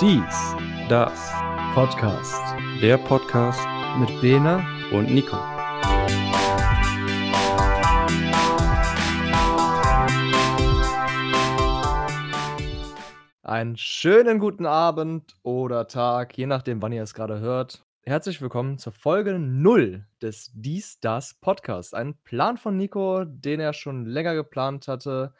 Dies, das Podcast der Podcast mit Bena. und Nico. Einen schönen guten Abend oder Tag, je nachdem, wann ihr es gerade hört. Herzlich willkommen zur Folge 0 des Dies, das Podcast. Ein Plan von Nico, den er schon länger geplant hatte.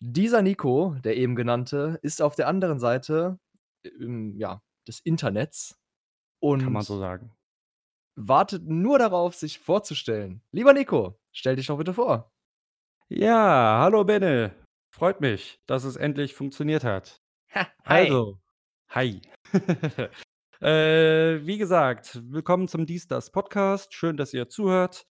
Dieser Nico, der eben genannte, ist auf der anderen Seite ähm, ja, des Internets und Kann man so sagen. wartet nur darauf, sich vorzustellen. Lieber Nico, stell dich doch bitte vor. Ja, hallo Benne. Freut mich, dass es endlich funktioniert hat. Also, hi. äh, wie gesagt, willkommen zum Dies, das Podcast. Schön, dass ihr zuhört.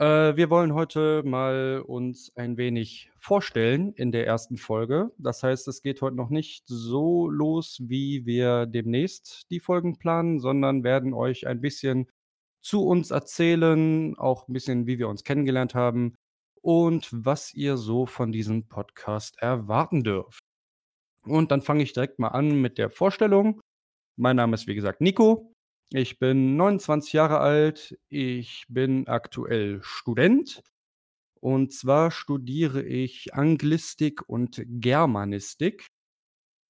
Äh, wir wollen heute mal uns ein wenig vorstellen in der ersten Folge. Das heißt, es geht heute noch nicht so los, wie wir demnächst die Folgen planen, sondern werden euch ein bisschen zu uns erzählen, auch ein bisschen, wie wir uns kennengelernt haben und was ihr so von diesem Podcast erwarten dürft. Und dann fange ich direkt mal an mit der Vorstellung. Mein Name ist, wie gesagt, Nico. Ich bin 29 Jahre alt. Ich bin aktuell Student. Und zwar studiere ich Anglistik und Germanistik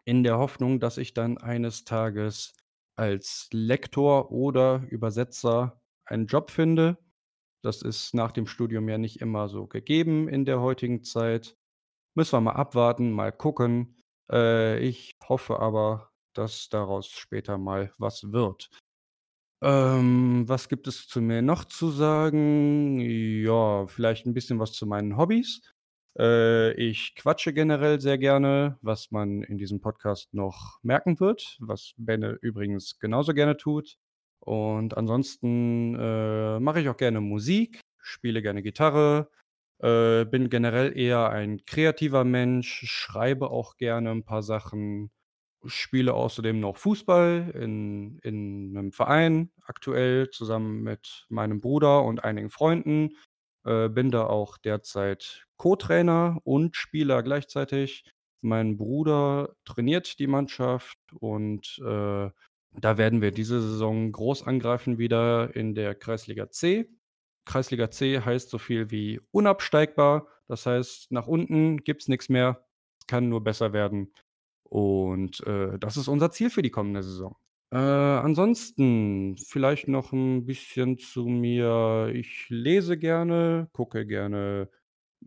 in der Hoffnung, dass ich dann eines Tages als Lektor oder Übersetzer einen Job finde. Das ist nach dem Studium ja nicht immer so gegeben in der heutigen Zeit. Müssen wir mal abwarten, mal gucken. Äh, ich hoffe aber, dass daraus später mal was wird. Ähm, was gibt es zu mir noch zu sagen? Ja, vielleicht ein bisschen was zu meinen Hobbys. Äh, ich quatsche generell sehr gerne, was man in diesem Podcast noch merken wird, was Benne übrigens genauso gerne tut. Und ansonsten, äh, mache ich auch gerne Musik, spiele gerne Gitarre, äh, bin generell eher ein kreativer Mensch, schreibe auch gerne ein paar Sachen, spiele außerdem noch Fußball in in 'nem Verein aktuell zusammen mit meinem Bruder und einigen Freunden. Äh, bin da auch derzeit Co-Trainer und Spieler gleichzeitig. Mein Bruder trainiert die Mannschaft und, äh, da werden wir diese Saison groß angreifen wieder in der Kreisliga C. Kreisliga C heißt so viel wie unabsteigbar. Das heißt, nach unten gibt's nix mehr. Es kann nur besser werden. Und, äh, das ist unser Ziel für die kommende Saison. Äh, ansonsten vielleicht noch ein bisschen zu mir. Ich lese gerne, gucke gerne,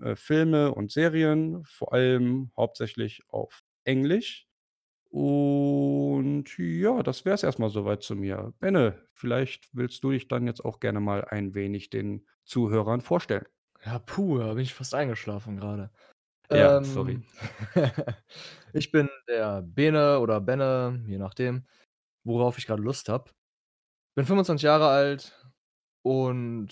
äh, Filme und Serien, vor allem hauptsächlich auf Englisch. Und ja, das wäre es erst mal so weit zu mir. Benne, vielleicht willst du dich dann jetzt auch gerne mal ein wenig den Zuhörern vorstellen. Ja, puh, da bin ich fast eingeschlafen gerade. Ja, sorry. Ähm, ich bin der Bene oder Benne, je nachdem, worauf ich gerade Lust habe. Bin 25 Jahre alt und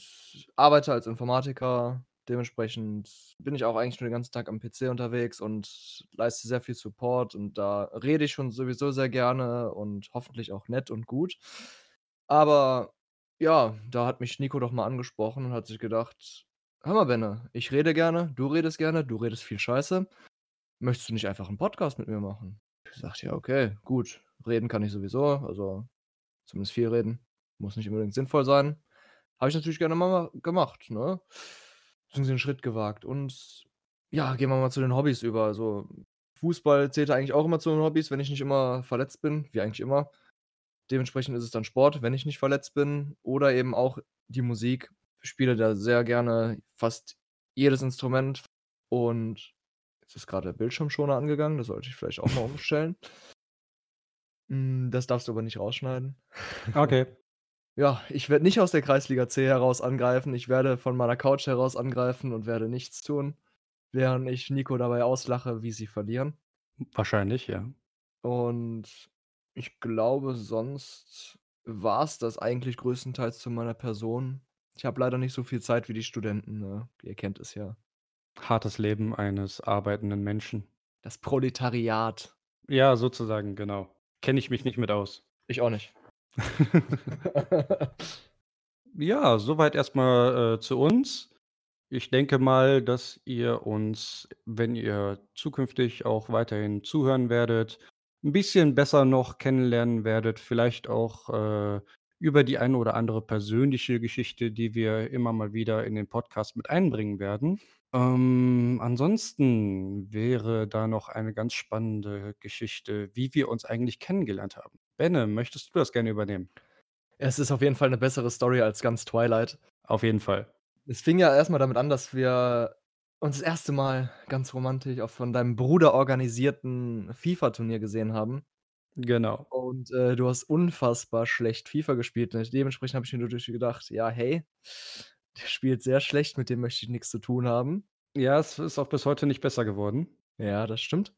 arbeite als Informatiker. Dementsprechend bin ich auch eigentlich nur den ganzen Tag am PC unterwegs und leiste sehr viel Support und da rede ich schon sowieso sehr gerne und hoffentlich auch nett und gut. Aber ja, da hat mich Nico doch mal angesprochen und hat sich gedacht: „Hör mal, Benne, ich rede gerne, du redest gerne, du redest viel Scheiße. Möchtest du nicht einfach 'n Podcast mit mir machen?“ Ich gesagt: „Ja, okay, gut. Reden kann ich sowieso, also zumindest viel reden. Muss nicht unbedingt sinnvoll sein.“ Habe ich natürlich gerne mal gemacht, ne? Beziehungsweise 'n Schritt gewagt und ja, gehen wir mal zu den Hobbys über. Also, Fußball zählt eigentlich auch immer zu den Hobbys, wenn ich nicht immer verletzt bin, wie eigentlich immer. Dementsprechend ist es dann Sport, wenn ich nicht verletzt bin oder eben auch die Musik. Ich spiele da sehr gerne fast jedes Instrument und jetzt ist grad der Bildschirmschoner angegangen, das sollte ich vielleicht auch mal umstellen. Hm, das darfst du aber nicht rausschneiden. Okay. Ja, ich werde nicht aus der Kreisliga C heraus angreifen. Ich werde von meiner Couch heraus angreifen und werde nichts tun, während ich Nico dabei auslache, wie sie verlieren. Wahrscheinlich, ja. Und ich glaube, sonst war's das eigentlich größtenteils zu meiner Person. Ich habe leider nicht so viel Zeit wie die Studenten, ne? Ihr kennt es ja. Hartes Leben eines arbeitenden Menschen. Das Proletariat. Ja, sozusagen, genau. Kenne ich mich nicht mit aus. Ich auch nicht. Ja, soweit erst mal, äh, zu uns. Ich denke mal, dass ihr uns, wenn ihr zukünftig auch weiterhin zuhören werdet, 'n bisschen besser noch kennenlernen werdet, vielleicht auch, äh, über die eine oder andere persönliche Geschichte, die wir immer mal wieder in den Podcast mit einbringen werden. Ähm, ansonsten wäre da noch eine ganz spannende Geschichte, wie wir uns eigentlich kennengelernt haben. Benne, möchtest du das gerne übernehmen? Es ist auf jeden Fall 'ne bessere Story als ganz Twilight. Auf jeden Fall. Es fing ja erst mal damit an, dass wir uns das 1. Mal ganz romantisch auch von deinem Bruder organisierten FIFA-Turnier gesehen haben. Genau. Und, äh, du hast unfassbar schlecht FIFA gespielt. Und dementsprechend habe ich mir natürlich gedacht: „Ja, hey, der spielt sehr schlecht, mit dem möchte ich nix zu tun haben.“ Ja, es ist auch bis heute nicht besser geworden. Ja, das stimmt.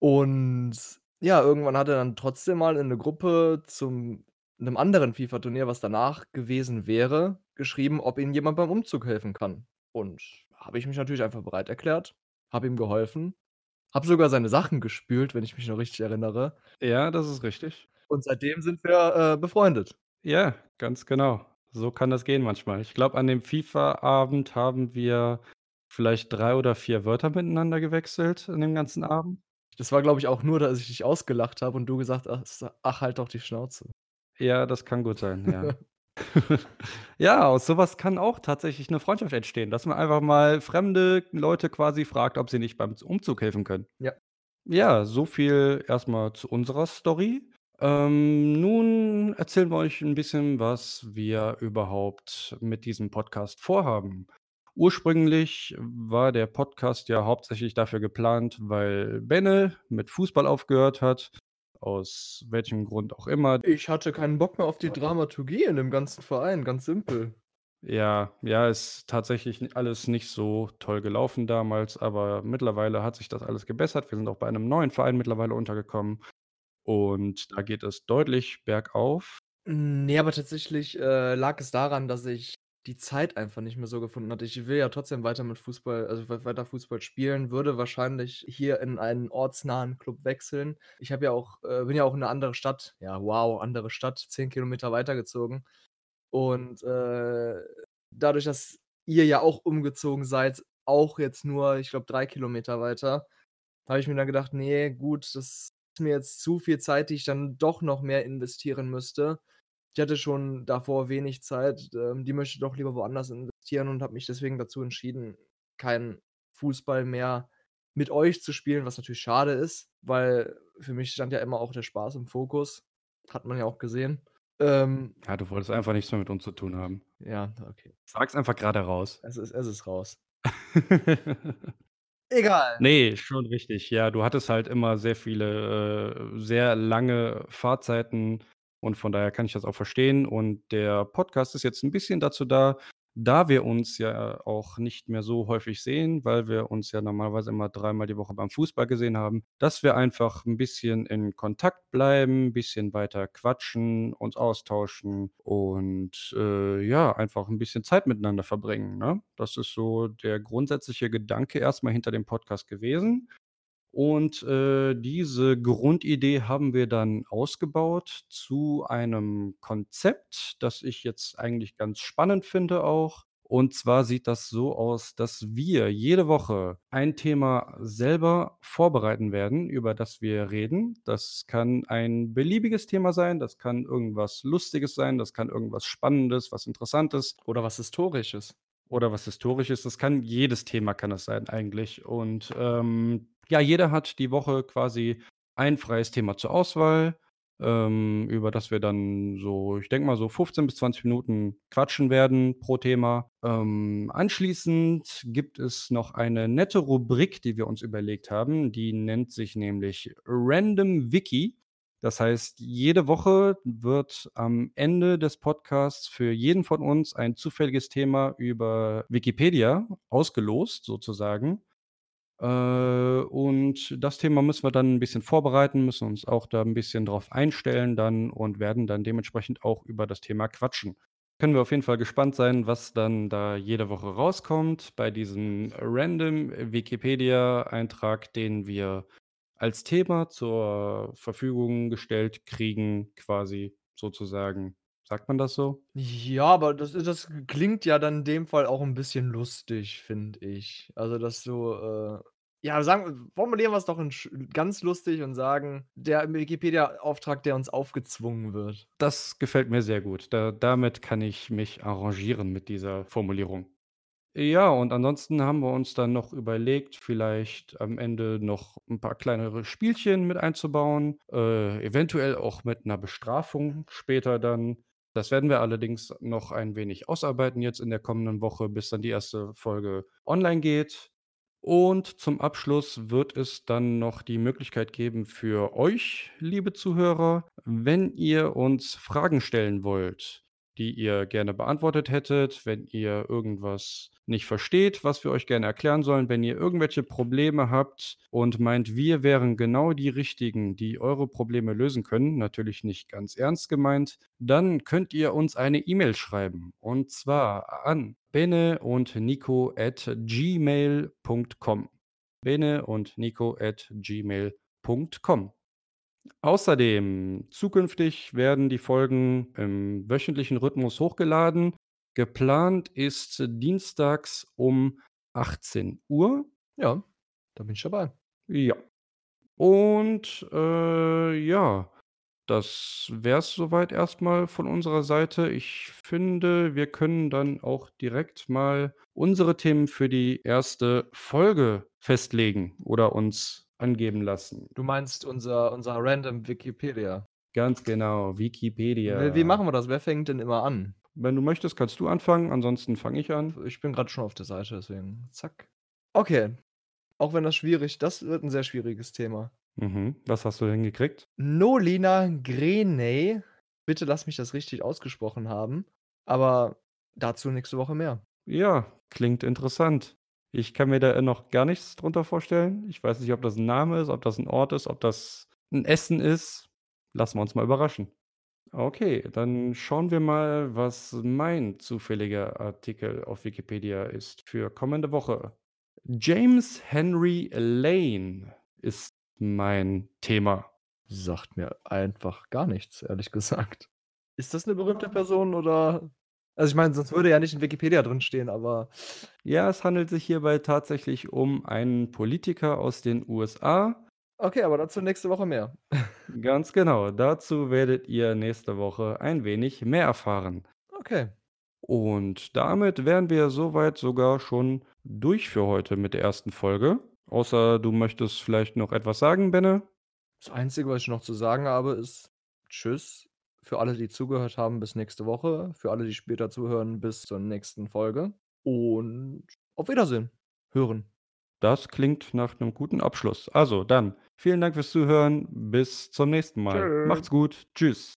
Und ja, irgendwann hat er dann trotzdem mal in 'ne Gruppe zum 'nem anderen FIFA-Turnier, was danach gewesen wäre, geschrieben, ob ihm jemand beim Umzug helfen kann. Und habe ich mich natürlich einfach bereit erklärt, habe ihm geholfen, habe sogar seine Sachen gespült, wenn ich mich noch richtig erinnere. Ja, das ist richtig. Und seitdem sind wir, äh, befreundet. Ja, ganz genau. So kann das gehen manchmal. Ich glaube, an dem FIFA-Abend haben wir vielleicht 3 oder 4 Wörter miteinander gewechselt an dem ganzen Abend. Das war, glaube ich, auch nur, dass ich dich ausgelacht habe und du gesagt hast: „Ach, halt doch die Schnauze.“ Ja, das kann gut sein, ja. Ja, aus so was kann auch tatsächlich 'ne Freundschaft entstehen, dass man einfach mal fremde Leute quasi fragt, ob sie nicht beim z Umzug helfen können. Ja. Ja, so viel erst mal zu unserer Story. Ähm, nun erzählen wir euch 'n bisschen, was wir überhaupt mit diesem Podcast vorhaben. Ursprünglich war der Podcast ja hauptsächlich dafür geplant, weil Benne mit Fußball aufgehört hat, aus welchem Grund auch immer. Ich hatte keinen Bock mehr auf die Dramaturgie in dem ganzen Verein, ganz simpel. Ja, ja, ist tatsächlich alles nicht so toll gelaufen damals, aber mittlerweile hat sich das alles gebessert. Wir sind auch bei einem neuen Verein mittlerweile untergekommen und da geht es deutlich bergauf. Ne, aber tatsächlich, äh, lag es daran, dass ich die Zeit einfach nicht mehr so gefunden hatte. Ich will ja trotzdem weiter mit Fußball also we weiter Fußball spielen, würde wahrscheinlich hier in einen ortsnahen Club wechseln. Ich habe ja auch äh, bin ja auch in 'ne andere Stadt ja, wow, andere Stadt, 10 Kilometer weitergezogen. Und, äh, dadurch, dass ihr ja auch umgezogen seid, auch jetzt nur, ich glaube, 3 Kilometer weiter, habe ich mir dann gedacht: „Ne, gut, das ist mir jetzt zu viel Zeit, die ich dann doch noch mehr investieren müsste.“ Ich hatte schon davor wenig Zeit, ähm, die möchte ich doch lieber woanders investieren und habe mich deswegen dazu entschieden, keinen Fußball mehr mit euch zu spielen, was natürlich schade ist, weil für mich stand ja immer auch der Spaß im Fokus. Hat man ja auch gesehen. Ähm Ja, du wolltest einfach nichts mehr mit uns zu tun haben. Ja, okay. Sag's einfach grade raus. Es ist es ist raus. Egal. Ne, schon richtig. Ja, du hattest halt immer sehr viele äh, sehr lange Fahrzeiten und von daher kann ich das auch verstehen. Und der Podcast ist jetzt 'n bisschen dazu da da wir uns ja auch nicht mehr so häufig sehen, weil wir uns ja normalerweise immer dreimal die Woche beim Fußball gesehen haben, dass wir einfach 'n bisschen in Kontakt bleiben, bisschen weiter quatschen, uns austauschen und, äh, ja, einfach 'n bisschen Zeit miteinander verbringen, ne? Das ist so der grundsätzliche Gedanke erst mal hinter dem Podcast gewesen. Und, äh, diese Grundidee haben wir dann ausgebaut zu einem Konzept, das ich jetzt eigentlich ganz spannend finde auch. Und zwar sieht das so aus, dass wir jede Woche ein Thema selber vorbereiten werden, über das wir reden. Das kann ein beliebiges Thema sein, das kann irgendwas Lustiges sein, das kann irgendwas Spannendes, was Interessantes. Oder was Historisches. Oder was Historisches. Das kann jedes Thema kann das sein eigentlich. Und, ähm, ja, jeder hat die Woche quasi ein freies Thema zur Auswahl, ähm, über das wir dann so ich denke mal, so 15 bis 20 Minuten quatschen werden pro Thema. Ähm, anschließend gibt es noch eine nette Rubrik, die wir uns überlegt haben, die nennt sich nämlich Random Wiki. Das heißt, jede Woche wird am Ende des Podcasts für jeden von uns ein zufälliges Thema über Wikipedia ausgelost sozusagen. Äh, und das Thema müssen wir dann 'n bisschen vorbereiten, müssen uns auch da 'n bisschen drauf einstellen dann und werden dann dementsprechend auch über das Thema quatschen. Können wir auf jeden Fall gespannt sein, was dann da jede Woche rauskommt bei diesem Random Wikipedia-Eintrag, den wir als Thema zur Verfügung gestellt kriegen, quasi sozusagen. Sagt man das so? Ja, aber das das klingt ja dann in dem Fall auch 'n bisschen lustig, finde ich. Also, dass du, äh Ja, sagen formulieren wir's doch in ganz lustig und sagen, der Wikipedia-Auftrag, der uns aufgezwungen wird. Das gefällt mir sehr gut. Da damit kann ich mich arrangieren mit dieser Formulierung. Ja, und ansonsten haben wir uns dann noch überlegt, vielleicht am Ende noch 'n paar kleinere Spielchen mit einzubauen, äh, eventuell auch mit 'ner Bestrafung später dann. Das werden wir allerdings noch ein wenig ausarbeiten jetzt in der kommenden Woche, bis dann die erste Folge online geht. Und zum Abschluss wird es dann noch die Möglichkeit geben für euch, liebe Zuhörer, wenn ihr uns Fragen stellen wollt, die ihr gerne beantwortet hättet, wenn ihr irgendwas nicht versteht, was wir euch gerne erklären sollen, wenn ihr irgendwelche Probleme habt und meint, wir wären genau die Richtigen, die eure Probleme lösen können, natürlich nicht ganz ernst gemeint, dann könnt ihr uns eine E-Mail schreiben und zwar an bene und nico at gmail.com. bene und nico at gmail.com. Außerdem, zukünftig werden die Folgen im wöchentlichen Rhythmus hochgeladen. Geplant ist dienstags um 18:00. Ja, da bin ich dabei. Ja. Und, äh, ja, das wär's so weit erst mal von unserer Seite. Ich finde, wir können dann auch direkt mal unsere Themen für die erste Folge festlegen oder uns angeben lassen. Du meinst unser unser random Wikipedia? Ganz genau, Wie wie Wikipedia. machen wir das? Wer fängt denn immer an? Wenn du möchtest, kannst du anfangen, ansonsten fange ich an. Ich bin grad schon auf der Seite, deswegen zack. Okay, auch wenn das schwierig das wird 'n sehr schwieriges Thema. Mhm. Was hast du denn gekriegt? Nolina Grenay. Bitte lass mich das richtig ausgesprochen haben, aber dazu nächste Woche mehr. Ja, klingt interessant. Ich kann mir da, noch gar nichts drunter vorstellen. Ich weiß nicht, ob das 'n Name ist, ob das 'n Ort ist, ob das 'n Essen ist. Lassen wir uns mal überraschen. Okay, dann schauen wir mal, was mein zufälliger Artikel auf Wikipedia ist für kommende Woche. James Henry Lane ist mein Thema. Sagt mir einfach gar nichts, ehrlich gesagt. Ist das 'ne berühmte Person oder also, ich meine, sonst würde ja nicht in Wikipedia drinstehen, aber Ja, es handelt sich hierbei tatsächlich um einen Politiker aus den USA. Okay, aber dazu nächste Woche mehr. Ganz genau. Dazu werdet ihr nächste Woche ein wenig mehr erfahren. Okay. Und damit wären wir so weit sogar schon durch für heute mit der ersten Folge. Außer du möchtest vielleicht noch etwas sagen, Benne? Das Einzige, was ich noch zu sagen habe, ist Tschüss für alle, die zugehört haben, bis nächste Woche. Für alle, die später zuhören, bis zur nächsten Folge und auf Wiedersehen. Hören. Das klingt nach 'nem guten Abschluss. Also dann, vielen Dank fürs Zuhören. Bis zum nächsten Mal. Tschö. Macht's gut. Tschüss.